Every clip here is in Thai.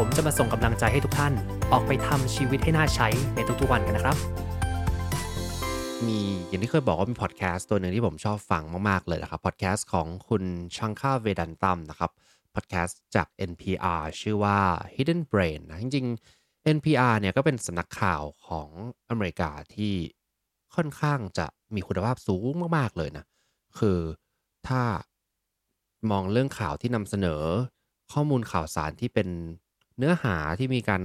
ผมจะมาส่งกำลังใจให้ทุกท่าน ออกไปทำชีวิตให้น่าใช้ในทุกๆวันกันนะครับ มีอย่างที่เคยบอกว่ามีพอดแคสต์ตัวหนึ่งที่ผมชอบฟังมาก ๆ เลยนะครับพอดแคสต์ของคุณชังคาเวดันตัมนะครับพอดแคสต์จาก NPR ชื่อว่า Hidden Brain นะจริง ๆ NPR เนี่ยก็เป็นสำนักข่าวของอเมริกาที่ค่อนข้างจะมีคุณภาพสูงมาก ๆ เลยนะ คือถ้ามองเรื่องข่าวที่นำเสนอข้อมูลข่าวสารที่เป็น เนื้อหาที่มีการ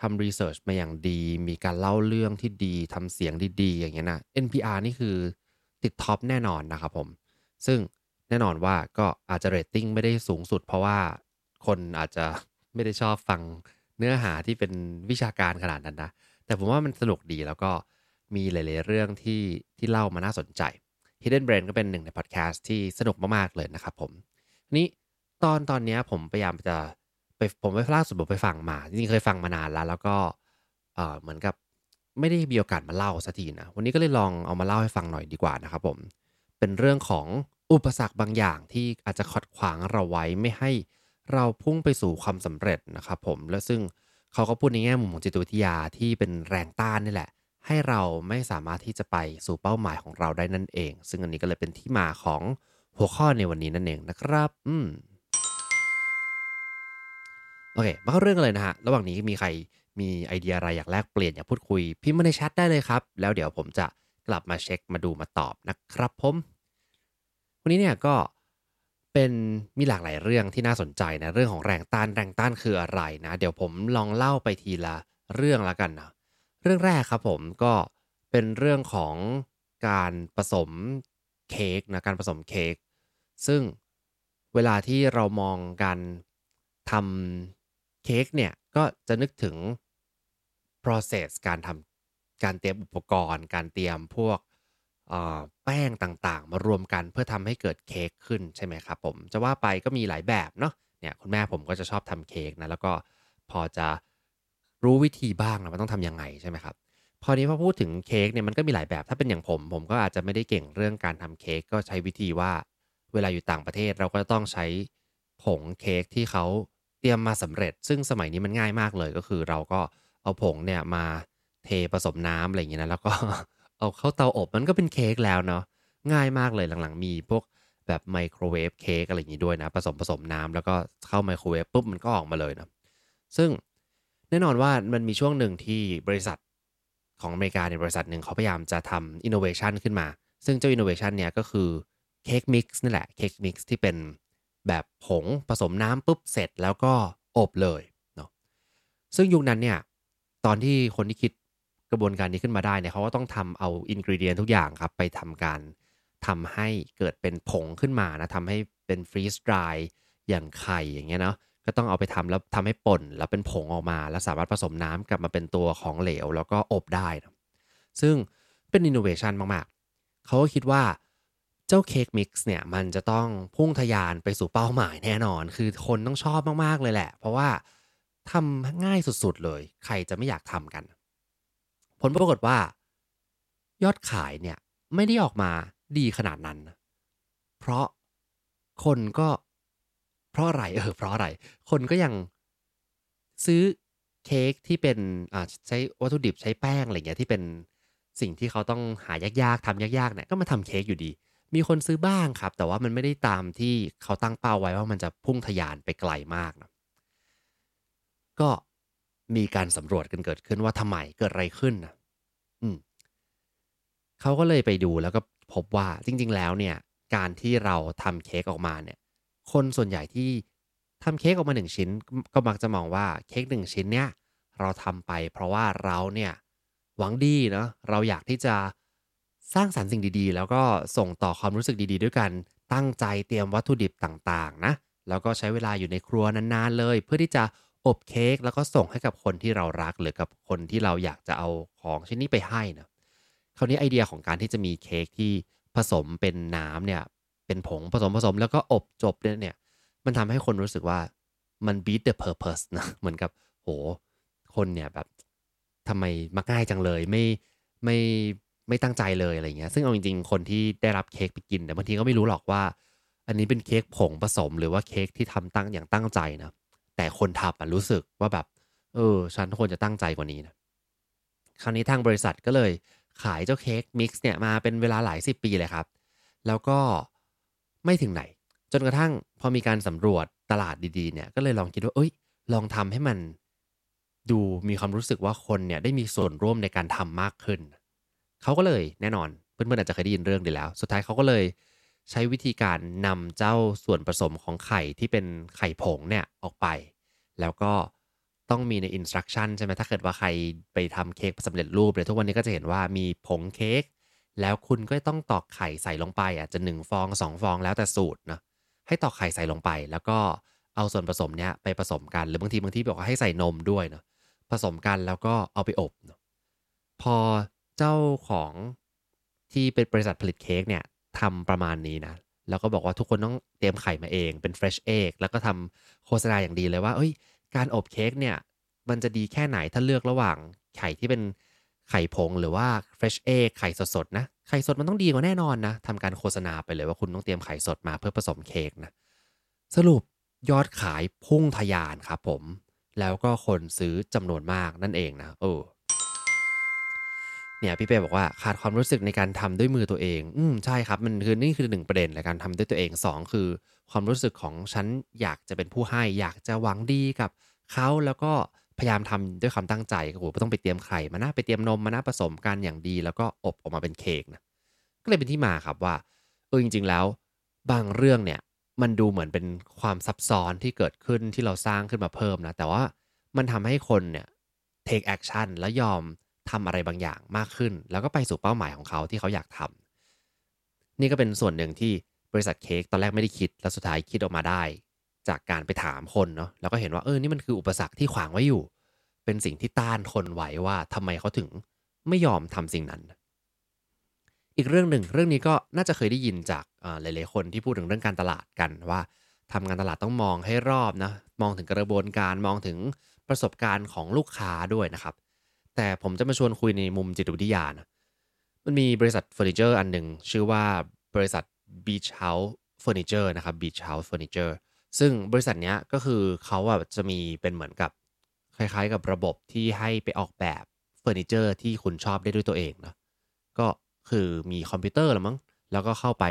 ทำ research มาอย่างดี มีการเล่าเรื่องที่ดีทำเสียงดีๆอย่างเงี้ยนะ NPR นี่คือติด top แน่นอนนะครับผม ซึ่งแน่นอนว่าก็อาจจะเรตติ้งไม่ได้สูงสุด เพราะว่าคนอาจจะไม่ได้ชอบฟังเนื้อหาที่เป็นวิชาการขนาดนั้นนะ แต่ผมว่ามันสนุกดีแล้วก็มีหลาย ๆ เรื่องที่ที่เล่ามาน่าสนใจ Hidden Brain ก็เป็นหนึ่งในพอดแคสต์ที่สนุกมาก ๆ เลยนะครับผมนี่ตอนตอนนี้ผมพยายามจะ ไปผมไปล่าสุดผมไปฟังมาจริงๆเคยฟังมานานแล้ว แล้วก็เหมือนกับไม่ได้มีโอกาสมาเล่าสักทีนะวันนี้ก็เลยลองเอามาเล่าให้ฟังหน่อยดีกว่านะครับผมเป็นเรื่องของอุปสรรคบางอย่างที่อาจจะขัดขวางเราไว้ไม่ให้เราพุ่งไปสู่ความสำเร็จนะครับผมและซึ่งเขาก็พูดในแง่มุมของจิตวิทยาที่เป็นแรงต้านนี่แหละ ให้เราไม่สามารถที่จะไปสู่เป้าหมายของเราได้นั่นเอง ซึ่งอันนี้ก็เลยเป็นที่มาของหัวข้อในวันนี้นั่นเองนะครับ อืม อเคมาเข้าเรื่องกันเลยนะฮะ ระหว่างนี้มีใครมีไอเดียอะไรอยากแลกเปลี่ยนอยากพูดคุย พิมพ์มาในแชทได้เลยครับ แล้วเดี๋ยวผมจะกลับมาเช็คมาดูมาตอบนะครับผมวันนี้เนี่ยก็เป็นมีหลากหลายเรื่องที่น่าสนใจนะเรื่องของแรงต้านแรงต้านคืออะไรนะ เดี๋ยวผมลองเล่าไปทีละเรื่องล้วกันนะเรื่องแรกครับผมก็เป็นเรื่องของการผสมเค้กนะการผสมเค้กซึ่งเวลาที่เรามองการทำ เค้กเนี่ยก็จะนึกถึง process การทำการเตรียมอุปกรณ์ การเตรียมพวกแป้งต่างๆ มารวมกันเพื่อทำให้เกิดเค้กขึ้นใช่ไหมครับผม จะว่าไปก็มีหลายแบบเนาะเนี่ยคุณแม่ผมก็จะชอบทำเค้กนะแล้วก็พอจะรู้วิธีบ้างนะว่าต้องทำยังไงใช่ไหมครับพอนี้พอพูดถึงเค้กเนี่ยมันก็มีหลายแบบถ้าเป็นอย่างผม ผมก็อาจจะไม่ได้เก่งเรื่องการทำเค้กก็ใช้วิธีว่า เวลาอยู่ต่างประเทศเราก็ต้องใช้ผงเค้กที่เขา เตรียมมาสำเร็จ ซึ่งสมัยนี้มันง่ายมากเลยก็คือ เราก็เอาผงเนี่ยมาเทผสมน้ำอะไรอย่างเงี้ยนะแล้วก็เอาเข้าเตาอบมันก็เป็นเค้กแล้วเนาะง่ายมากเลยหลังๆ มีพวกแบบ microwave cake อะไรอย่างงี้ด้วยนะผสมผสมน้ำแล้วก็เข้าไมโครเวฟปุ๊บมันก็ออกมาเลยนะซึ่งแน่นอนว่ามันมีช่วงหนึ่งที่บริษัทของอเมริกาในบริษัทหนึ่งเขาพยายามจะทำอินโนเวชันขึ้นมา ซึ่งเจ้าอินโนเวชันเนี่ยก็คือ cake mix นี่แหละ cake mix ที่เป็น แบบผงผสมน้ำปุ๊บเสร็จแล้วก็อบเลยเนาะซึ่งยุคนั้นเนี่ยตอนที่คนที่คิดกระบวนการนี้ขึ้นมาได้เนี่ยเขาก็ต้องทำเอา ingredient ทุกอย่างครับไปทำการทำให้เกิดเป็นผงขึ้นมานะทำให้เป็น freeze dry อย่างไข่อย่างเงี้ยเนาะก็ต้องเอาไปทำแล้วทำให้ป่น แล้วเป็นผงออกมา แล้วสามารถผสมน้ำกลับมาเป็นตัวของเหลว แล้วก็อบได้นะซึ่งเป็นอินโนเวชันมากๆเขาก็คิดว่า เจ้า cake mix เนี่ยมันจะต้องพุ่งทะยานไปสู่เป้าหมายแน่นอน คือคนต้องชอบมากๆเลยแหละ เพราะว่าทำง่ายสุดๆเลย ใครจะไม่อยากทำกัน ผลปรากฏว่า ยอดขายเนี่ยไม่ได้ออกมาดีขนาดนั้น เพราะคนก็เพราะอะไรเออเพราะอะไร คนก็ยังซื้อเค้กที่เป็นอ่าใช้วัตถุดิบใช้แป้งอะไรเงี้ยที่เป็นสิ่งที่เขาต้องหายากๆทำยากๆเนี่ยก็มาทำเค้กอยู่ดี มีคนซื้อบ้างครับ แต่ว่ามันไม่ได้ตามที่เขาตั้งเป้าไว้ว่ามันจะพุ่งทะยานไปไกลมากนะก็มีการสำรวจกันเกิดขึ้นว่าทำไมเกิดอะไรขึ้นนะอืมเขาก็เลยไปดูแล้วก็พบว่าจริง ๆ แล้วเนี่ย การที่เราทำเค้กออกมาเนี่ย คนส่วนใหญ่ที่ทำเค้กออกมาหนึ่งชิ้น ก็มักจะมองว่าเค้กหนึ่งชิ้นเนี่ย เราทำไป เพราะว่าเราเนี่ยหวังดีเนาะเราอยากที่จะ สร้างสรรค์สิ่งดีๆ แล้วก็ส่งต่อความรู้สึกดีๆ ด้วยกันตั้งใจเตรียมวัตถุดิบต่างๆนะแล้วก็ใช้เวลาอยู่ในครัวนานๆเลย เพื่อที่จะอบเค้กแล้วก็ส่งให้กับคนที่เรารักหรือกับคนที่เราอยากจะเอาของชิ้นนี้ไปให้นะคราวนี้ไอเดียของการที่จะมีเค้กที่ผสมเป็นน้ำเนี่ยเป็นผงผสมผสมแล้วก็อบจบเนี่ยมันทำให้คนรู้สึกว่ามัน beat the purpose นะเหมือนกับโหคนเนี่ยแบบทำไมมาง่ายจังเลยไม่ไม่ ไม่ตั้งใจเลยอะไรเงี้ย ซึ่งเอาจริงๆ คนที่ได้รับเค้กไปกินแต่บางทีก็ไม่รู้หรอกว่า อันนี้เป็นเค้กผงผสมหรือว่าเค้กที่ทำตั้งอย่างตั้งใจนะ แต่คนทำรู้สึกว่าแบบ เออ ฉันควรจะตั้งใจกว่านี้นะ คราวนี้ทางบริษัทก็เลยขายเจ้าเค้กมิกซ์เนี่ยมาเป็นเวลาหลายสิบปีเลยครับ แล้วก็ไม่ถึงไหน จนกระทั่งพอมีการสำรวจตลาดดีๆ เนี่ย ก็เลยลองคิดว่า เอ้ย ลองทำให้มันดูมีความรู้สึกว่าคนเนี่ยได้มีส่วนร่วมในการทำมากขึ้น เขาก็เลยแน่นอนเพื่อนๆอาจจะเคยได้ยินเรื่องดีแล้ว สุดท้ายเขาก็เลยใช้วิธีการนำเจ้าส่วนผสมของไข่ที่เป็นไข่ผงเนี่ยออกไป แล้วก็ต้องมีในอินสตรักชั่นใช่ไหมถ้าเกิดว่าใครไปทำเค้กสำเร็จรูปเลยทุกวันนี้ก็จะเห็นว่ามีผงเค้กแล้วคุณก็ต้องตอกไข่ใส่ลงไปอะจะ1ฟอง 2 ฟองแล้วแต่สูตรนะให้ตอกไข่ใส่ลงไป แล้วก็เอาส่วนผสมเนี้ยไปผสมกันหรือบางทีบางที่บอกว่าให้ใส่นมด้วยเนาะผสมกันแล้วก็เอาไปอบเนาะพอ เจ้าของที่เป็นบริษัทผลิตเค้กเนี่ยทำประมาณนี้นะแล้วก็บอกว่าทุกคนต้องเตรียมไข่มาเองเป็น fresh egg แล้วก็ทำโฆษณาอย่างดีเลยว่าเอ้ย การอบเค้กเนี่ย มันจะดีแค่ไหนถ้าเลือกระหว่างไข่ที่เป็นไข่ผงหรือว่า fresh egg ไข่สดๆนะ ไข่สดมันต้องดีกว่าแน่นอนนะทำการโฆษณาไปเลยว่าคุณต้องเตรียมไข่สดมาเพื่อผสมเค้กนะ สรุปยอดขายพุ่งทะยานครับผม แล้วก็คนซื้อจำนวนมากนั่นเองนะ เออ เนี่ยพี่เป้บอกว่าขาดความรู้สึกในการทำด้วยมือตัวเอง อืมใช่ครับ มันคือนี่คือหนึ่งประเด็นในการทำด้วยตัวเอง 2 คือ ความรู้สึกของฉันอยากจะเป็นผู้ให้ อยากจะหวังดีกับเขาแล้วก็พยายามทำด้วยความตั้งใจโอ้โหต้องไปเตรียมไข่มานะไปเตรียมนมมานะผสมกันอย่างดี แล้วก็อบออกมาเป็นเค้กนะก็เลยเป็นที่มาครับว่าเออจริง ๆ แล้วบางเรื่องเนี่ยมันดูเหมือนเป็นความซับซ้อนที่เกิดขึ้นที่เราสร้างขึ้นมาเพิ่มนะแต่ว่ามันทำให้คนเนี่ย take action และยอม ทำอะไรบางอย่างมากขึ้น แล้วก็ไปสู่เป้าหมายของเขาที่เขาอยากทำนี่ก็เป็นส่วนหนึ่งที่บริษัทเค้กตอนแรกไม่ได้คิด แล้วสุดท้ายคิดออกมาได้ จากการไปถามคนเนาะแล้วก็เห็นว่าเออนี่มันคืออุปสรรคที่ขวางไว้อยู่ เป็นสิ่งที่ต้านคนไว้ว่าทำไมเขาถึงไม่ยอมทำสิ่งนั้น อีกเรื่องหนึ่งเรื่องนี้ก็น่าจะเคยได้ยินจากหลายๆคนที่พูดถึงเรื่องการตลาดกันว่าทำงานตลาดต้องมองให้รอบนะ มองถึงกระบวนการ มองถึงประสบการณ์ของลูกค้าด้วยนะครับ แต่ผมจะมาชวนคุยในมุมจิตวิทยานะมันมีบริษัทเฟอร์นิเจอร์อันหนึ่งชื่อว่าบริษัท Beach House Furniture นะครับ Beach House Furniture ซึ่งบริษัทนี้ก็คือเขาอะจะมีเป็นเหมือนกับคล้ายๆ กับระบบที่ให้ไปออกแบบเฟอร์นิเจอร์ที่คุณชอบได้ด้วยตัวเองนะก็คือมีคอมพิวเตอร์ละมั้งแล้วก็เข้าไป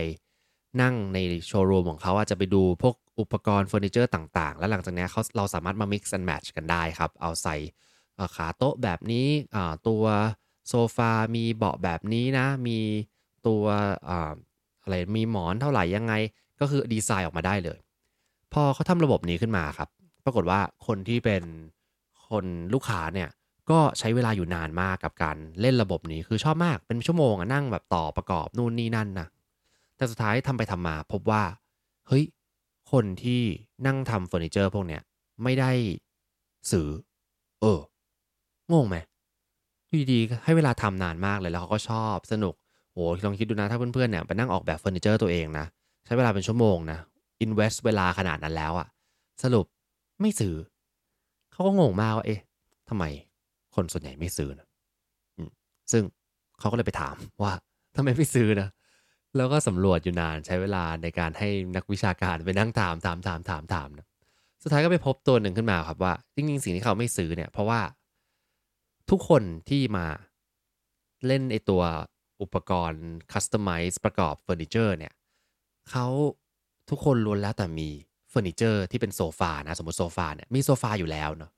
นั่งในโชว์รูมของเขาอาจจะไปดูพวกอุปกรณ์เฟอร์นิเจอร์ต่างๆ แล้วหลังจากนี้เขาเราสามารถมา mix and match กันได้ครับ เอาใส่ ขาโต๊ะแบบนี้ตัวโซฟา มีเบาะแบบนี้นะ มีตัวอะไร มีหมอนเท่าไหร่ยังไง ก็คือดีไซน์ออกมาได้เลย พอเขาทำระบบนี้ขึ้นมาครับ ปรากฏว่าคนที่เป็นคนลูกค้าเนี่ยก็ใช้เวลาอยู่นานมากกับการเล่นระบบนี้คือชอบมากเป็นชั่วโมงนั่งแบบต่อประกอบนู่นนี่นั่นนะแต่สุดท้ายทำไปทำมาพบว่า เฮ้ย คนที่นั่งทำเฟอร์นิเจอร์พวกเนี้ยไม่ได้ซื้อ เออ งงไหมดีๆให้เวลาทำนานมากเลยแล้วเขาก็ชอบสนุกโอ้ลองคิดดูนะถ้าเพื่อนๆเนี่ยไปนั่งออกแบบเฟอร์นิเจอร์ตัวเองนะ ใช้เวลาเป็นชั่วโมงนะอินเวสเวลาขนาดนั้นแล้วอะสรุปไม่ซื้อเขาก็งงมากว่าเอ๊ะทำไมคนส่วนใหญ่ไม่ซื้อนะซึ่งเขาก็เลยไปถามว่าทำไมไม่ซื้อนะแล้วก็สำรวจอยู่นานใช้เวลาในการให้นักวิชาการไปนั่งถามถามถามถามถามนะสุดท้ายก็ไปพบตัวหนึ่งขึ้นมาครับว่าจริงๆสิ่งที่เขาไม่ซื้อเนี่ยเพราะว่า ทุกคนที่มาเล่นไอตัวอุปกรณ์ customize ประกอบเฟอร์นิเจอร์เนี่ยเขาทุกคนล้วนแล้วแต่มีเฟอร์นิเจอร์ที่เป็นโซฟานะสมมติโซฟาเนี่ยมีโซฟาอยู่แล้วเนาะ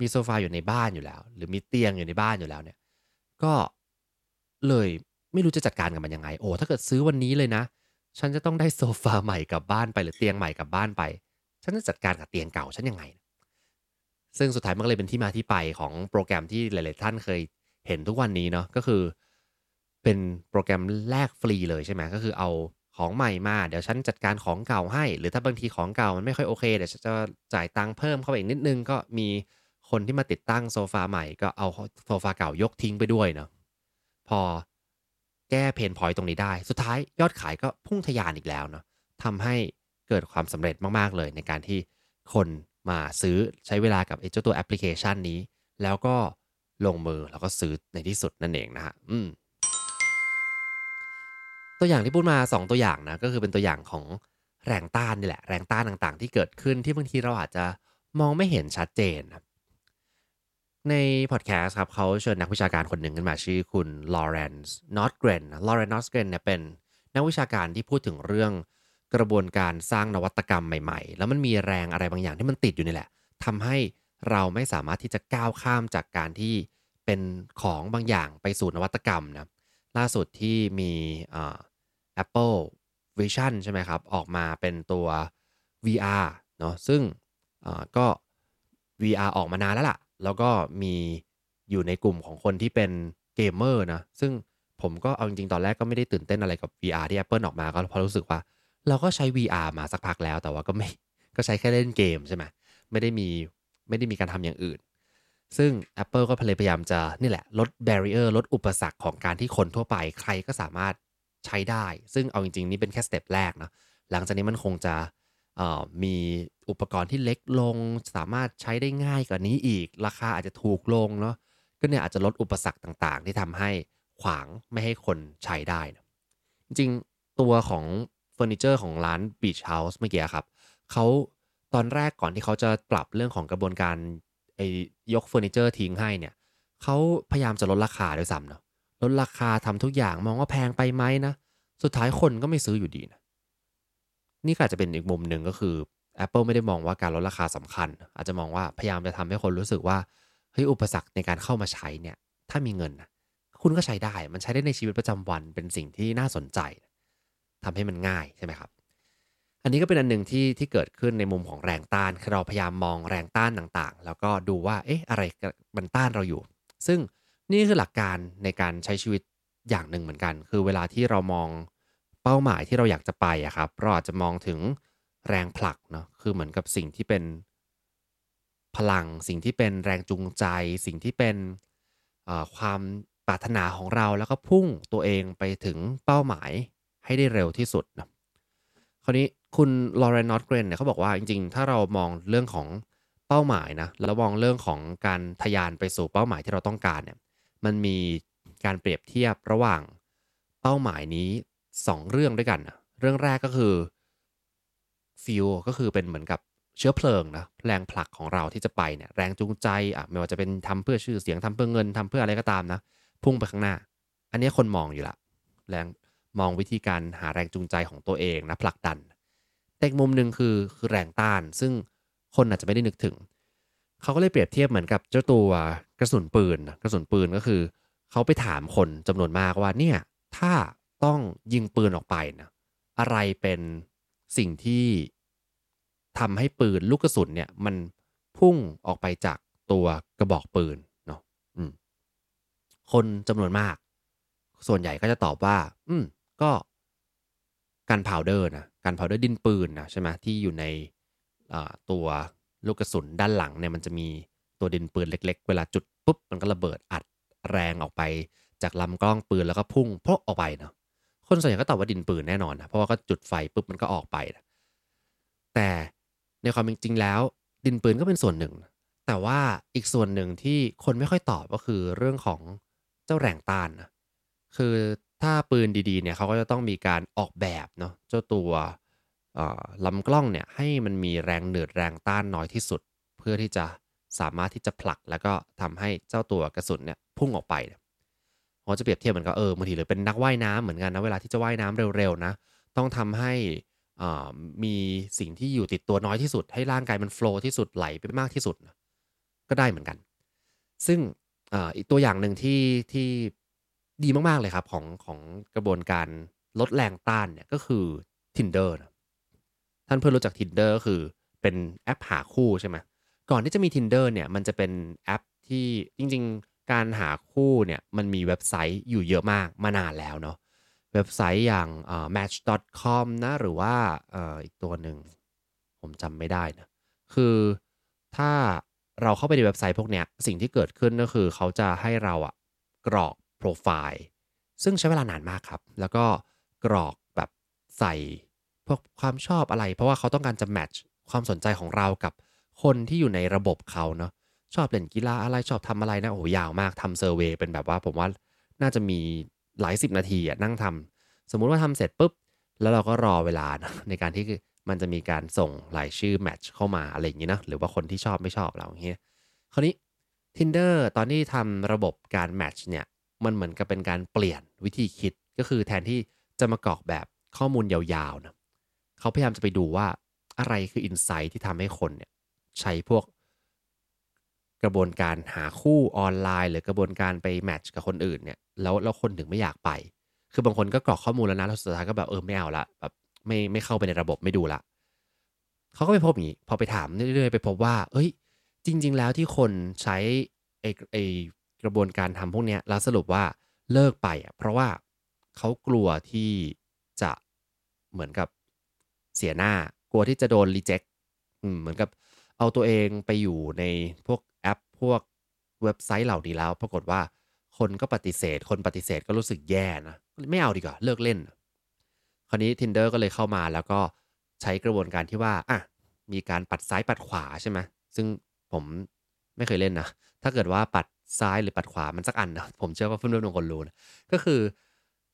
มีโซฟาอยู่ในบ้านอยู่แล้ว หรือมีเตียงอยู่ในบ้านอยู่แล้วเนี่ยก็เลยไม่รู้จะจัดการกับมันยังไง โอ้ถ้าเกิดซื้อวันนี้เลยนะ ฉันจะต้องได้โซฟาใหม่กลับบ้านไปหรือเตียงใหม่กลับบ้านไป ฉันจะจัดการกับเตียงเก่าฉันยังไง ซึ่งสุดท้ายมันก็เลยเป็นที่มาที่ไปของโปรแกรมที่หลาย ๆ ท่านเคยเห็นทุกวันนี้เนาะก็คือ เป็นโปรแกรมแลกฟรีเลยใช่ไหมก็คือเอาของใหม่มาเดี๋ยวฉันจัดการของเก่าให้ หรือถ้าบางทีของเก่ามันไม่ค่อยโอเคเดี๋ยวจะจ่ายตังค์เพิ่มเข้าไปอีกนิดนึงก็มีคนที่มาติดตั้งโซฟาใหม่ก็เอาโซฟาเก่ายกทิ้งไปด้วยเนาะพอแก้เพนพอยต์ตรงนี้ได้ สุดท้ายยอดขายก็พุ่งทะยานอีกแล้วเนาะทำให้เกิดความสำเร็จมาก ๆ เลยในการที่คน มาซื้อใช้เวลากับไอ้เจ้าตัวแอปพลิเคชันนี้ แล้วก็ลงมือแล้วก็ซื้อในที่สุดนั่นเองนะฮะอืมตัวอย่างที่พูดมา 2 ตัวอย่างนะก็คือเป็นตัวอย่างของแรงต้านนี่แหละ แรงต้านต่างๆ ที่เกิดขึ้นที่บางทีเราอาจจะมองไม่เห็นชัดเจนในพอดแคสต์ครับเขาเชิญนักวิชาการคนหนึ่งขึ้นมาชื่อคุณ Loran Nordgren Loran Nordgren เนี่ยเป็นนักวิชาการที่พูดถึงเรื่อง กระบวนการสร้างนวัตกรรมใหม่ๆ แล้วมันมีแรงอะไรบางอย่างที่มันติดอยู่นี่แหละทำให้เราไม่สามารถที่จะก้าวข้ามจากการที่เป็นของบางอย่างไปสู่นวัตกรรมนะล่าสุดที่มี Apple Vision ใช่ไหมครับ ออกมาเป็นตัว VR เนาะซึ่งก็ VR ออกมานานแล้วล่ะ แล้วก็มีอยู่ในกลุ่มของคนที่เป็นเกมเมอร์นะ ซึ่งผมก็เอาจริงๆ ตอนแรกก็ไม่ได้ตื่นเต้นอะไรกับ VR ที่ Apple ออกมา ก็เพราะรู้สึกว่า เราก็ใช้ VR มาสักพักแล้ว แต่ว่าก็ไม่ก็ใช้แค่เล่นเกมใช่ไหมไม่ได้มีไม่ได้มีการทำอย่างอื่น ซึ่ง Apple ก็พยายามจะนี่แหละ ลด barrier ลดอุปสรรคของการที่คนทั่วไปใครก็สามารถใช้ได้ ซึ่งเอาจริง ๆ นี่เป็นแค่ step แรกนะหลังจากนี้มันคงจะมีอุปกรณ์ที่เล็กลง สามารถใช้ได้ง่ายกว่านี้อีก ราคาอาจจะถูกลงเนาะก็เนี่ยอาจจะลดอุปสรรคต่างๆ ที่ทำให้ขวางไม่ให้คนใช้ได้นะจริงตัวของ เฟอร์นิเจอร์ของร้าน Beach House เมื่อกี้ครับเขาตอนแรกก่อนที่เขาจะปรับเรื่องของกระบวนการไอยกเฟอร์นิเจอร์ทิ้งให้เนี่ยเขาพยายามจะลดราคาด้วยซ้ำเนาะลดราคาทำทุกอย่างมองว่าแพงไปไหมนะ สุดท้ายคนก็ไม่ซื้ออยู่ดีนะนี่ก็อาจจะเป็นอีกมุมหนึ่งก็คือ Apple ไม่ได้มองว่าการลดราคาสำคัญ อาจจะมองว่าพยายามจะทำให้คนรู้สึกว่าเฮ้ยอุปสรรคในการเข้ามาใช้เนี่ย ถ้ามีเงินนะคุณก็ใช้ได้มันใช้ได้ในชีวิตประจำวันเป็นสิ่งที่น่าสนใจ ทำให้มันง่ายใช่ไหมครับ อันนี้ก็เป็นอันหนึ่งที่ที่เกิดขึ้นในมุมของแรงต้านคือเราพยายามมองแรงต้านต่างๆ แล้วก็ดูว่าเอ๊ะอะไรมันต้านเราอยู่ ซึ่งนี่คือหลักการในการใช้ชีวิตอย่างหนึ่งเหมือนกัน คือเวลาที่เรามองเป้าหมายที่เราอยากจะไปอะครับเราอาจจะมองถึงแรงผลักเนาะคือเหมือนกับสิ่งที่เป็นพลังสิ่งที่เป็นแรงจูงใจ สิ่งที่เป็นความปรารถนาของเราแล้วก็พุ่งตัวเองไปถึงเป้าหมาย ให้ได้เร็วที่สุดนะคราวนี้คุณลอเรนนอตเกรนเนี่ยเขาบอกว่าจริงๆ ถ้าเรามองเรื่องของเป้าหมายนะแล้วมองเรื่องของการทยานไปสู่เป้าหมายที่เราต้องการเนี่ยมันมีการเปรียบเทียบระหว่างเป้าหมายนี้ 2 เรื่องด้วยกันนะเรื่องแรกก็คือฟิวก็คือเป็นเหมือนกับเชื้อเพลิงนะแรงผลักของเราที่จะไปเนี่ยแรงจูงใจอะไม่ว่าจะเป็นทำเพื่อชื่อเสียงทำเพื่อเงินทำเพื่ออะไรก็ตามนะ พุ่งไปข้างหน้า อันนี้คนมองอยู่ละแรง มองวิธีการหาแรงจูงใจของตัวเองนะผลักดันแต่มุมหนึ่งคือคือแรงต้าน ซึ่งคนอาจจะไม่ได้นึกถึง เขาก็เลยเปรียบเทียบเหมือนกับเจ้าตัวกระสุนปืนกระสุนปืนก็คือ เขาไปถามคนจำนวนมากว่าเนี่ยถ้าต้องยิงปืนออกไปนะอะไรเป็นสิ่งที่ทำให้ปืนลูกกระสุนเนี่ยมันพุ่งออกไปจากตัวกระบอกปืนเนาะคนจำนวนมาก ส่วนใหญ่ก็จะตอบว่า อืม ก็ gunpowder นะ gunpowder ดินปืนนะใช่ไหมที่อยู่ในตัวลูกกระสุนด้านหลังเนี่ยมันจะมีตัวดินปืนเล็ก ๆ เวลาจุดปุ๊บมันก็ระเบิดอัดแรงออกไป จากลำกล้องปืนแล้วก็พุ่งพกออกไปเนาะคนส่วนใหญ่ก็ตอบว่าดินปืนแน่นอนนะเพราะว่าก็จุดไฟปุ๊บมันก็ออกไปนะแต่ในความเป็นจริงแล้ว ดินปืนก็เป็นส่วนหนึ่ง แต่ว่าอีกส่วนหนึ่งที่คนไม่ค่อยตอบก็คือเรื่องของเจ้าแรงต้านนะคือ ถ้าปืนดีๆเนี่ยเขาก็จะต้องมีการออกแบบเนาะเจ้าตัวลำกล้องเนี่ยให้มันมีแรงเหนืดแรงต้านน้อยที่สุด เพื่อที่จะสามารถที่จะผลัก แล้วก็ทำให้เจ้าตัวกระสุนเนี่ยพุ่งออกไปเขาจะเปรียบเทียบเหมือนกับเออบางทีหรือเป็นนักว่ายน้ำเหมือนกันนะเวลาที่จะว่ายน้ำเร็วๆนะต้องทำให้มีสิ่งที่อยู่ติดตัวน้อยที่สุด ให้ร่างกายมันโฟล์ที่สุดไหลไปมากที่สุด ก็ได้เหมือนกัน ซึ่งอีกตัวอย่างหนึ่งที่ที่ ดีมาก ๆ เลยครับ ของของกระบวนการลดแรงต้านเนี่ยก็คือ Tinder นะท่านเพื่อนรู้จัก Tinder ก็คือเป็นแอปหาคู่ใช่ไหมก่อนที่จะมี Tinder เนี่ยมันจะเป็นแอปที่จริง ๆ การหาคู่เนี่ยมันมีเว็บไซต์อยู่เยอะมากมานานแล้วเนาะเว็บไซต์อย่าง match.com นะหรือว่าอีกตัวหนึ่งผมจำไม่ได้นะคือถ้าเราเข้าไปในเว็บไซต์พวกเนี้ยสิ่งที่เกิดขึ้นก็คือเขาจะให้เราอะกรอก รไฟล์ซึ่งใช้เวลานานมากครับ แล้วก็กรอกแบบใส่พวกความชอบอะไร เพราะว่าเขาต้องการจะแมทช์ความสนใจของเรากับคนที่อยู่ในระบบเขาเนาะชอบเล่นกีฬาอะไรชอบทำอะไรนะโอ้โหยาวมากทำเซอร์เวยเป็นแบบว่าผมว่าน่าจะมีหลายสิบนาทีอะนั่งทำสมมุติว่าทำเสร็จปุ๊บ แล้วเราก็รอเวลานะในการที่มันจะมีการส่งรายชื่อแมทช์เข้ามาอะไรอย่างนี้นะหรือว่าคนที่ชอบไม่ชอบเราอย่างเงี้ยคราวนี้ Tinder ตอนที่ทำระบบการแมทช์เนี่ย มันเหมือนกับเป็นการเปลี่ยนวิธีคิดก็คือแทนที่จะมากรอกแบบข้อมูลยาวๆนะเขาพยายามจะไปดูว่าอะไรคืออินไซต์ที่ทำให้คนเนี่ยใช้พวกกระบวนการหาคู่ออนไลน์ หรือกระบวนการไปแมทช์กับคนอื่นเนี่ยแล้วแล้วคนถึงไม่อยากไป คือบางคนก็กรอกข้อมูลแล้วนะแล้วสุดท้ายก็แบบเออไม่เอาละแบบไม่ไม่เข้าไปในระบบไม่ดูละเขาก็ไปพบอย่างนี้พอไปถามเรื่อยๆไปพบว่า เอ้ย จริง ๆ แล้วที่คนใช้ไอไอ ระบวนการทำพวกนี้แล้วสรุปว่าเลิกไปอะเพราะว่าเขากลัวที่จะเหมือนกับเสียหน้ากลัวที่จะโดนรีเจ็คเหมือนกับเอาตัวเองไปอยู่ในพวกแอปพวกเว็บไซต์เหล่านี้แล้ว ปรากฏว่าคนก็ปฏิเสธ คนปฏิเสธก็รู้สึกแย่นะ ไม่เอาดีกว่า เลิกเล่น คราวนี้ Tinder ก็เลยเข้ามาแล้วก็ใช้กระบวนการที่ว่าอะมีการปัดซ้ายปัดขวาใช่ไหมซึ่งผมไม่เคยเล่นนะ ถ้าเกิดว่าปัด ซ้ายหรือปัดขวามันสักอันนะผมเชื่อว่าเพื่อนๆบางคนรู้นะก็คือ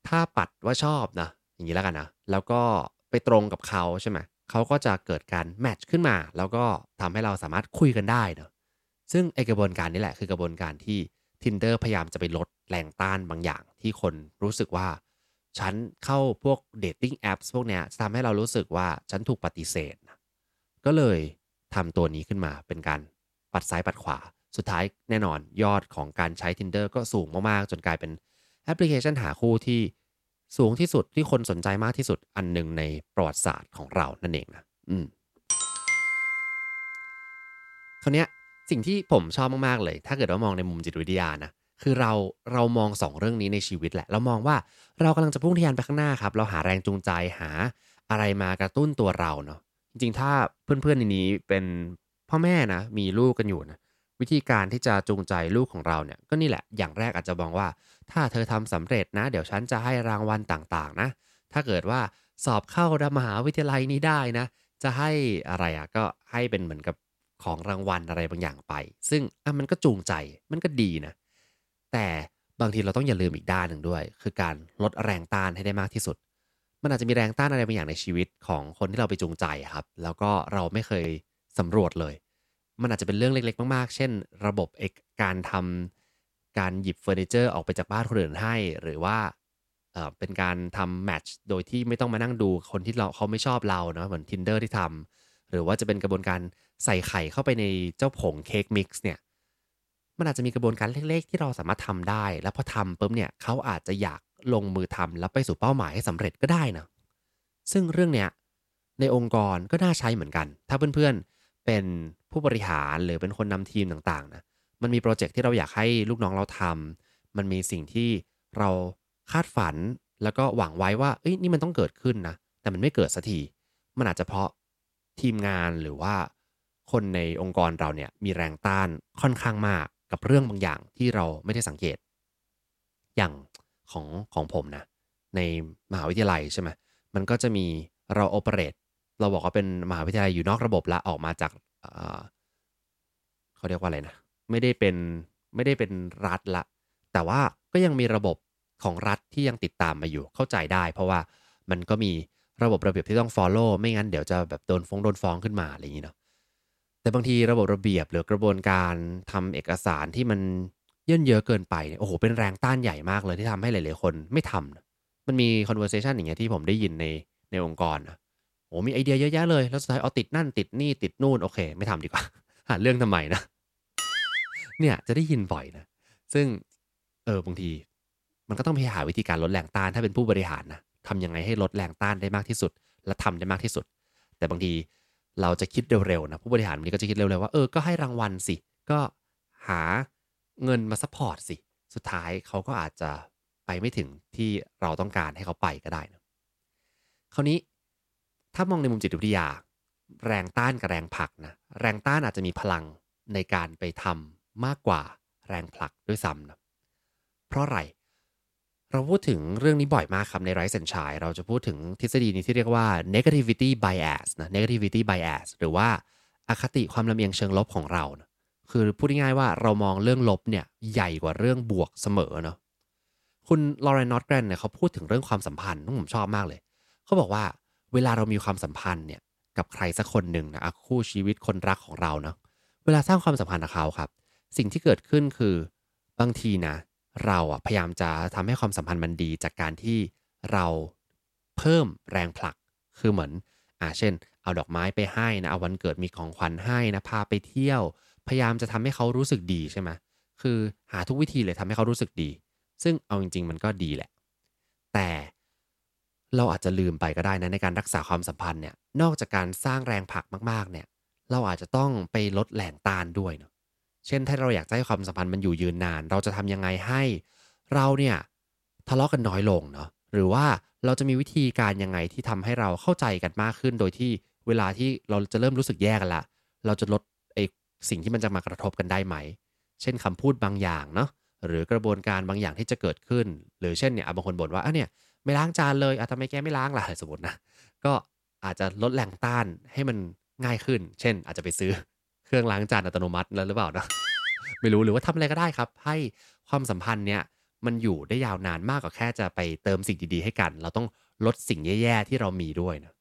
ถ้าปัดว่าชอบนะอย่างนี้แล้วกันนะแล้วก็ไปตรงกับเขาใช่ไหมเขาก็จะเกิดการแมทช์ขึ้นมา แล้วก็ทำให้เราสามารถคุยกันได้เนาะซึ่งไอกระบวนการนี้แหละคือกระบวนการที่ Tinder พยายามจะไปลดแรงต้านบางอย่างที่คนรู้สึกว่า ฉันเข้าพวก dating app พวกเนี้ยทำให้เรารู้สึกว่าฉันถูกปฏิเสธ ก็เลยทำตัวนี้ขึ้นมาเป็นการปัดซ้ายปัดขวา สุดท้ายแน่นอนยอดของการใช้ Tinder ก็สูงมากๆ จนกลายเป็นแอปพลิเคชันหาคู่ที่สูงที่สุดที่คนสนใจมากที่สุดอันหนึ่งในประวัติศาสตร์ของเรานั่นเองนะอืมคราวนี้สิ่งที่ผมชอบมากๆเลย ถ้าเกิดว่ามองในมุมจิตวิทยานะคือเราเรามองสองเรื่องนี้ในชีวิตแหละ เรามองว่าเรากำลังจะพุ่งทะยานไปข้างหน้าครับ เราหาแรงจูงใจหาอะไรมากระตุ้นตัวเราเนาะจริงๆ ถ้าเพื่อนๆในนี้เป็นพ่อแม่นะมีลูกกันอยู่นะ วิธีการที่จะจูงใจลูกของเราเนี่ยก็นี่แหละอย่างแรกอาจจะมองว่า ถ้าเธอทำสำเร็จนะ เดี๋ยวฉันจะให้รางวัลต่างๆนะ ถ้าเกิดว่าสอบเข้ามหาวิทยาลัยนี้ได้นะ จะให้อะไรอะ่ะก็ให้เป็นเหมือนกับของรางวัลอะไรบางอย่างไป ซึ่งอะมันก็จูงใจมันก็ดีนะ แต่บางทีเราต้องอย่าลืมอีกด้านหนึ่งด้วย คือการลดแรงต้านให้ได้มากที่สุด มันอาจจะมีแรงต้านอะไรบางอย่างในชีวิตของคนที่เราไปจูงใจครับ แล้วก็เราไม่เคยสำรวจเลย มันอาจจะเป็นเรื่องเล็ก ๆ มากๆ เช่น ระบบเอกการทำการหยิบเฟอร์นิเจอร์ออกไปจากบ้านคนอื่นให้ หรือว่าเออเป็นการทำแมทช์โดยที่ไม่ต้องมานั่งดูคนที่เราเขาไม่ชอบเราเนาะเหมือน tinder ที่ทำหรือว่าจะเป็นกระบวนการใส่ไข่เข้าไปในเจ้าผงเค้กมิกซ์เนี่ยมันอาจจะมีกระบวนการเล็ก ๆ ที่เราสามารถทำได้ แล้วพอทำปุ๊บเนี่ยเขาอาจจะอยากลงมือทำแล้วไปสู่เป้าหมายให้สำเร็จก็ได้นะซึ่งเรื่องเนี้ยในองค์กรก็น่าใช้เหมือนกัน ถ้าเพื่อนๆ เป็นผู้บริหารหรือเป็นคนนำทีมต่างๆนะมันมีโปรเจกต์ที่เราอยากให้ลูกน้องเราทำมันมีสิ่งที่เราคาดฝันแล้วก็หวังไว้ว่าเอ้ยนี่มันต้องเกิดขึ้นนะแต่มันไม่เกิดสักทีมันอาจจะเพราะทีมงานหรือว่าคนในองค์กรเราเนี่ยมีแรงต้านค่อนข้างมากกับเรื่องบางอย่างที่เราไม่ได้สังเกต อย่างของของผมนะในมหาวิทยาลัยใช่ไหมมันก็จะมีเราโอเปเรต เราบอกว่าเป็นมหาวิทยาลัยอยู่นอกระบบละออกมาจากเขาเรียกว่าอะไรนะ ไม่ได้เป็นไม่ได้เป็นรัฐละ แต่ว่าก็ยังมีระบบของรัฐที่ยังติดตามมาอยู่เข้าใจได้ เพราะว่ามันก็มีระบบระเบียบที่ต้อง follow ไม่งั้นเดี๋ยวจะแบบโดนฟ้องโดนฟ้องขึ้นมาอะไรอย่างนี้เนาะแต่บางทีระบบระเบียบหรือกระบวนการทำเอกสารที่มันเยินเยอะเกินไปเนี่ยโอ้โหเป็นแรงต้านใหญ่มากเลยที่ทำให้หลาย ๆ คนไม่ทำนะมันมี conversation อย่างเงี้ยที่ผมได้ยินในในองค์กรนะ โอ้มีไอเดียเยอะแยะเลย แล้วสุดท้ายเอาติดนั่นติดนี่ติดนู่นโอเค ไม่ทำดีกว่า หาเรื่องทำไมนะ เนี่ยจะได้ยินบ่อยนะ ซึ่งเออบางที มันก็ต้องพยายามหาวิธีการลดแรงต้านถ้าเป็นผู้บริหารนะทำยังไงให้ลดแรงต้านได้มากที่สุด และทำได้มากที่สุด แต่บางทีเราจะคิดเร็วๆนะผู้บริหารวันนี้ก็จะคิดเร็วๆว่าเออก็ให้รางวัลสิ ก็หาเงินมา support สิ สุดท้ายเขาก็อาจจะไปไม่ถึงที่เราต้องการให้เขาไปก็ได้นะคราวนี้ ถ้ามองในมุมจิตวิทยา แรงต้านกับแรงผลักนะแรงต้านอาจจะมีพลังในการไปทำมากกว่าแรงผลักด้วยซ้ำนะเพราะอะไร เราพูดถึงเรื่องนี้บ่อยมากครับในไรซ์แอนชายเราจะพูดถึงทฤษฎีนี้ที่เรียกว่า negativity bias นะ negativity bias หรือว่าอคติความลำเอียงเชิงลบของเรานะคือพูดง่ายๆว่าเรามองเรื่องลบเนี่ยใหญ่กว่าเรื่องบวกเสมอเนาะคุณลอเรนนอตแกรนเนี่ยเขาพูดถึงเรื่องความสัมพันธ์ที่ผมชอบมากเลย เขาบอกว่า เวลาเรามีความสัมพันธ์เนี่ยกับใครสักคนหนึ่งนะคู่ชีวิตคนรักของเราเนาะเวลาสร้างความสัมพันธ์กับเขาครับ สิ่งที่เกิดขึ้นคือบางทีนะเราอะพยายามจะทำให้ความสัมพันธ์มันดีจากการที่เราเพิ่มแรงผลักคือเหมือนอ่าเช่น เอาดอกไม้ไปให้นะเอาวันเกิดมีของขวัญให้นะพาไปเที่ยว พยายามจะทำให้เขารู้สึกดีใช่ไหมคือหาทุกวิธีเลยทำให้เขารู้สึกดี ซึ่งเอาจริง ๆ มันก็ดีแหละ เราอาจจะลืมไปก็ได้นะในการรักษาความสัมพันธ์เนี่ยนอกจากการสร้างแรงผลักมากๆเนี่ยเราอาจจะต้องไปลดแรงต้านด้วยเนาะเช่นถ้าเราอยากให้ความสัมพันธ์มันอยู่ยืนนาน เราจะทำยังไงให้เราเนี่ยทะเลาะกันน้อยลงเนาะหรือว่าเราจะมีวิธีการยังไงที่ทำให้เราเข้าใจกันมากขึ้น โดยที่เวลาที่เราจะเริ่มรู้สึกแย่กันละเราจะลดไอสิ่งที่มันจะมากระทบกันได้ไหม เช่นคำพูดบางอย่างเนาะหรือกระบวนการบางอย่างที่จะเกิดขึ้น หรือเช่นเนี่ยบางคนบ่นว่าอะเนี่ย ไม่ล้างจานเลยอะทำไมแกไม่ล้างล่ะสมมตินะก็อาจจะลดแรงต้านให้มันง่ายขึ้น เช่น อาจจะไปซื้อเครื่องล้างจานอัตโนมัติแล้วหรือเปล่านะไม่รู้หรือว่าทำอะไรก็ได้ครับ ให้ความสัมพันธ์เนี่ยมันอยู่ได้ยาวนานมากกว่าแค่จะไปเติมสิ่งดีๆให้กัน เราต้องลดสิ่งแย่ๆที่เรามีด้วยนะ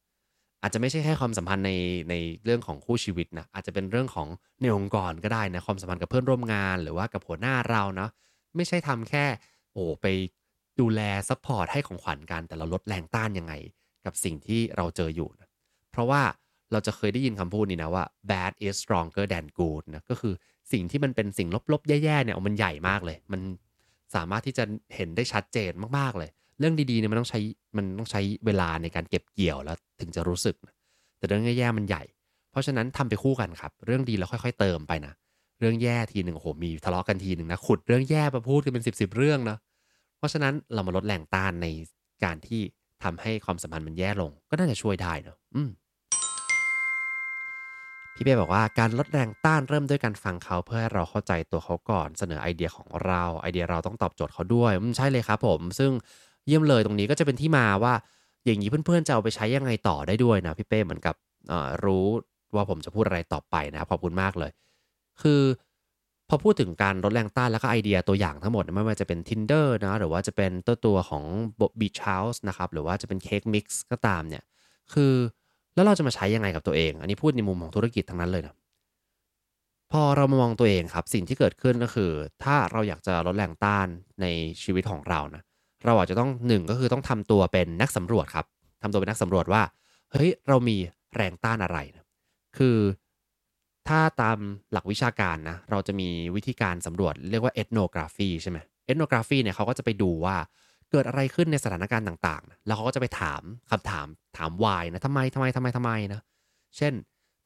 อาจจะไม่ใช่แค่ความสัมพันธ์ในในเรื่องของคู่ชีวิตนะอาจจะเป็นเรื่องของในองค์กรก็ได้นะความสัมพันธ์กับเพื่อนร่วมงาน หรือว่ากับหัวหน้าเราเนาะไม่ใช่ทำแค่ โอ้ไป ดูแล support ให้ของขวัญกันแต่เราลดแรงต้านยังไง กับสิ่งที่เราเจออยู่นะเพราะว่าเราจะเคยได้ยินคำพูดนี้นะว่า bad is stronger than good นะก็คือสิ่งที่มันเป็นสิ่งลบๆ แย่ๆเนี่ยมันใหญ่มากเลย มันสามารถที่จะเห็นได้ชัดเจนมากๆเลย เรื่องดีๆเนี่ยมันต้องใช้มันต้องใช้เวลาในการเก็บเกี่ยวแล้วถึงจะรู้สึกนะแต่เรื่องแย่ๆมันใหญ่ เพราะฉะนั้นทำไปคู่กันครับ เรื่องดีแล้วค่อย ๆ เติมไปนะ เรื่องแย่ทีหนึ่งโอ้โหมีทะเลาะกันทีหนึ่งนะขุดเรื่องแย่มาพูดกันเป็นสิบสิบเรื่องนะ เพราะฉะนั้นเรามาลดแรงต้านในการที่ทำให้ความสัมพันธ์มันแย่ลง ก็น่าจะช่วยได้เนาะพี่เป้บอกว่าการลดแรงต้านเริ่มด้วยการฟังเขาเพื่อให้เราเข้าใจตัวเขาก่อนเสนอไอเดียของเราไอเดียเราต้องตอบโจทย์เขาด้วยใช่เลยครับผม ซึ่งเยี่ยมเลยตรงนี้ก็จะเป็นที่มาว่าอย่างนี้เพื่อนๆจะเอาไปใช้ยังไงต่อได้ด้วยนะพี่เป้เหมือนกับรู้ว่าผมจะพูดอะไรต่อไปนะครับขอบคุณมากเลย คือ พอพูดถึงการลดแรงต้านแล้วก็ไอเดียตัวอย่างทั้งหมดไม่ว่าจะเป็น Tinder นะหรือว่าจะเป็นตัวตัวของ Beach House นะครับหรือว่าจะเป็น Cake Mix ก็ตามเนี่ยคือแล้วเราจะมาใช้ยังไงกับตัวเอง อันนี้พูดในมุมของธุรกิจทั้งนั้นเลยนะพอเรามามองตัวเองครับสิ่งที่เกิดขึ้นก็คือ ถ้าเราอยากจะลดแรงต้านในชีวิตของเรานะเราอาจจะต้องหนึ่งก็คือต้องทำตัวเป็นนักสำรวจครับทำตัวเป็นนักสำรวจว่าเฮ้ยเรามีแรงต้านอะไรนะคือ ถ้าตามหลักวิชาการนะ เราจะมีวิธีการสำรวจเรียกว่าเอ n โนกราฟีใช่ไหมเอ n โนกราฟีเนี่ยเขาก็จะไปดูว่าเกิดอะไรขึ้นในสถานการณ์ต่างๆ แล้วเขาก็จะไปถามคำถามถาม why นะทำไมทำไมทำไมทำไมนะ เช่น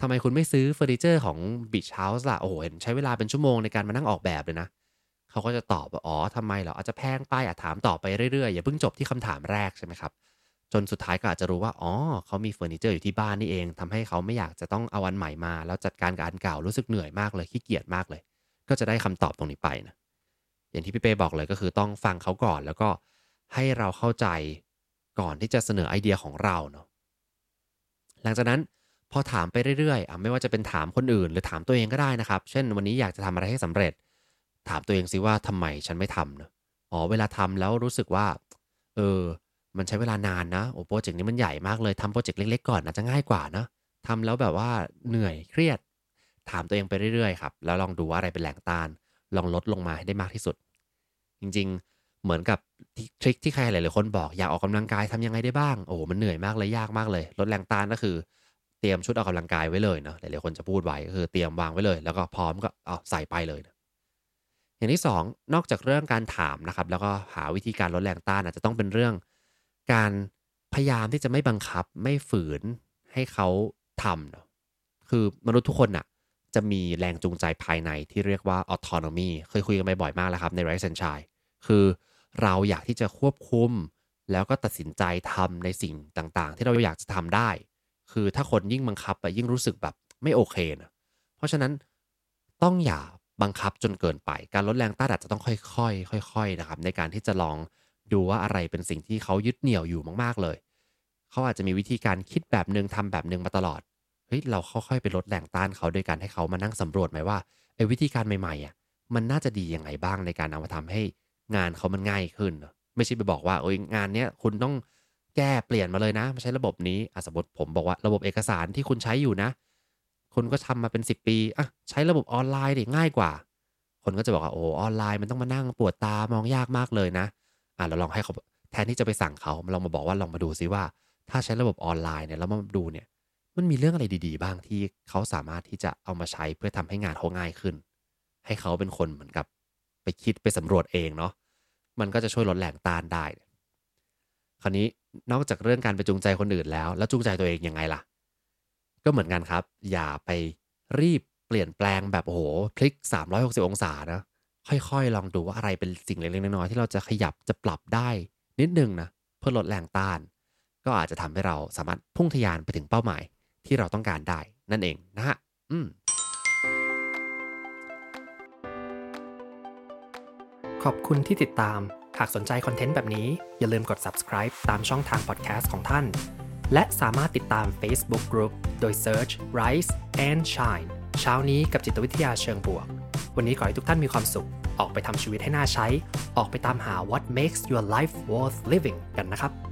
ทำไมคุณไม่ซื้อเฟอร์นิเจอร์ของ Beach House ล่ะ โอ้โหเห็นใช้เวลาเป็นชั่วโมงในการมานั่งออกแบบเลยนะ เขาก็จะตอบว่า อ๋อทำไมเหรอ อาจจะแพงไปอาจถามต่อไปเรื่อยๆ อย่าเพิ่งจบที่คำถามแรกใช่ไหมครับ นสุดท้ายก็อาจจะรู้ว่า อ๋อ เขามีเฟอร์นิเจอร์อยู่ที่บ้านนี่เองทำให้เขาไม่อยากจะต้องเอาอันใหม่มา แล้วจัดการกับอันเก่ารู้สึกเหนื่อยมากเลยขี้เกียจมากเลย ก็จะได้คำตอบตรงนี้ไปนะ อย่างที่พี่เป้บอกเลยก็คือต้องฟังเขาก่อน แล้วก็ให้เราเข้าใจก่อนที่จะเสนอไอเดียของเราเนาะ หลังจากนั้นพอถามไปเรื่อยๆอะไม่ว่าจะเป็นถามคนอื่น หรือถามตัวเองก็ได้นะครับ เช่น วันนี้อยากจะทำอะไรให้สำเร็จ ถามตัวเองสิว่าทำไมฉันไม่ทำเนาะ อ๋อ เวลาทำแล้วรู้สึกว่า เออ มันใช้เวลานานนะโอ้โปรเจกต์นี้มันใหญ่มากเลยทำโปรเจกต์เล็กๆก่อนนะจะง่ายกว่านะทำแล้วแบบว่าเหนื่อยเครียด ถามตัวเองไปเรื่อยๆครับแล้วลองดูว่าอะไรเป็นแรงต้าน ลองลดลงมาให้ได้มากที่สุด จริงๆ เหมือนกับทริคที่ใครหลายๆคนบอกอยากออกกำลังกายทำยังไงได้บ้างโอ้มันเหนื่อยมากเลยยากมากเลย ลดแรงต้านก็คือ เตรียมชุดออกกำลังกายไว้เลยเนาะหลายๆคนจะพูดไว้ก็คือเตรียมวางไว้เลย แล้วก็พร้อมก็เอาใส่ไปเลยนะอย่างที่ 2 นอกจากเรื่องการถามนะครับแล้วก็หาวิธีการลดแรงต้านอาจจะต้องเป็นเรื่อง การพยายามที่จะไม่บังคับไม่ฝืนให้เขาทำเนาะคือมนุษย์ทุกคนอะจะมีแรงจูงใจภายในที่เรียกว่า autonomy เคยคุยกันไปบ่อยมากแล้วครับในไรซ์แอนชัยคือเราอยากที่จะควบคุม แล้วก็ตัดสินใจทำในสิ่งต่างๆ ที่เราอยากจะทำได้ คือถ้าคนยิ่งบังคับอะยิ่งรู้สึกแบบไม่โอเคนะเพราะฉะนั้นต้องอย่าบังคับจนเกินไป การลดแรงต้านอาจจะต้องค่อยๆ ค่อย ๆ นะครับ ในการที่จะลอง ดูว่าอะไรเป็นสิ่งที่เขายึดเหนี่ยวอยู่มากๆเลย เขาอาจจะมีวิธีการคิดแบบหนึ่งทำแบบหนึ่งมาตลอดเฮ้ยเราค่อยๆไปลดแรงต้านเขาโดยการให้เขามานั่งสำรวจไหมว่าไอ้วิธีการใหม่ๆอะมันน่าจะดียังไงบ้างในการเอามาทำให้งานเขามันง่ายขึ้น ไม่ใช่ไปบอกว่าโอ้ยงานเนี้ยคุณต้องแก้เปลี่ยนมาเลยนะมาใช้ระบบนี้อสมมติผมบอกว่าระบบเอกสารที่คุณใช้อยู่นะ คุณก็ทำมาเป็น 10 ปีอะใช้ระบบออนไลน์ดิง่ายกว่า คนก็จะบอกว่าโอ้ออนไลน์มันต้องมานั่งปวดตามองยากมากเลยนะ อะเราลองให้เขาแทนที่จะไปสั่งเขาลองมาบอกว่าลองมาดูซิว่า ถ้าใช้ระบบออนไลน์เนี่ยแล้วมาดูเนี่ย มันมีเรื่องอะไรดี ๆ บ้างที่เขาสามารถที่จะเอามาใช้เพื่อทำให้งานเขาง่ายขึ้น ให้เขาเป็นคนเหมือนกับไปคิดไปสำรวจเองเนาะมันก็จะช่วยลดแรงต้านได้ คราวนี้นอกจากเรื่องการไปจูงใจคนอื่นแล้ว แล้วจูงใจตัวเองยังไงล่ะ ก็เหมือนกันครับ อย่าไปรีบเปลี่ยนแปลงแบบโอ้โหพลิก 360 องศานะ ค่อยๆ ลองดูว่าอะไรเป็นสิ่งเล็กๆน้อยๆที่เราจะขยับจะปรับได้นิดนึงนะเพื่อลดแรงต้าน ก็อาจจะทำให้เราสามารถพุ่งทะยานไปถึงเป้าหมายที่เราต้องการได้นั่นเองนะฮะอืมขอบคุณที่ติดตาม หากสนใจคอนเทนต์แบบนี้ อย่าลืมกด subscribe ตามช่องทาง podcast ของท่าน และสามารถติดตาม Facebook Group โดย search Rise and Shine เช้านี้กับจิตวิทยาเชิงบวก วันนี้ขอให้ทุกท่านมีความสุข ออกไปทำชีวิตให้น่าใช้ ออกไปตามหา what makes your life worth living กันนะครับ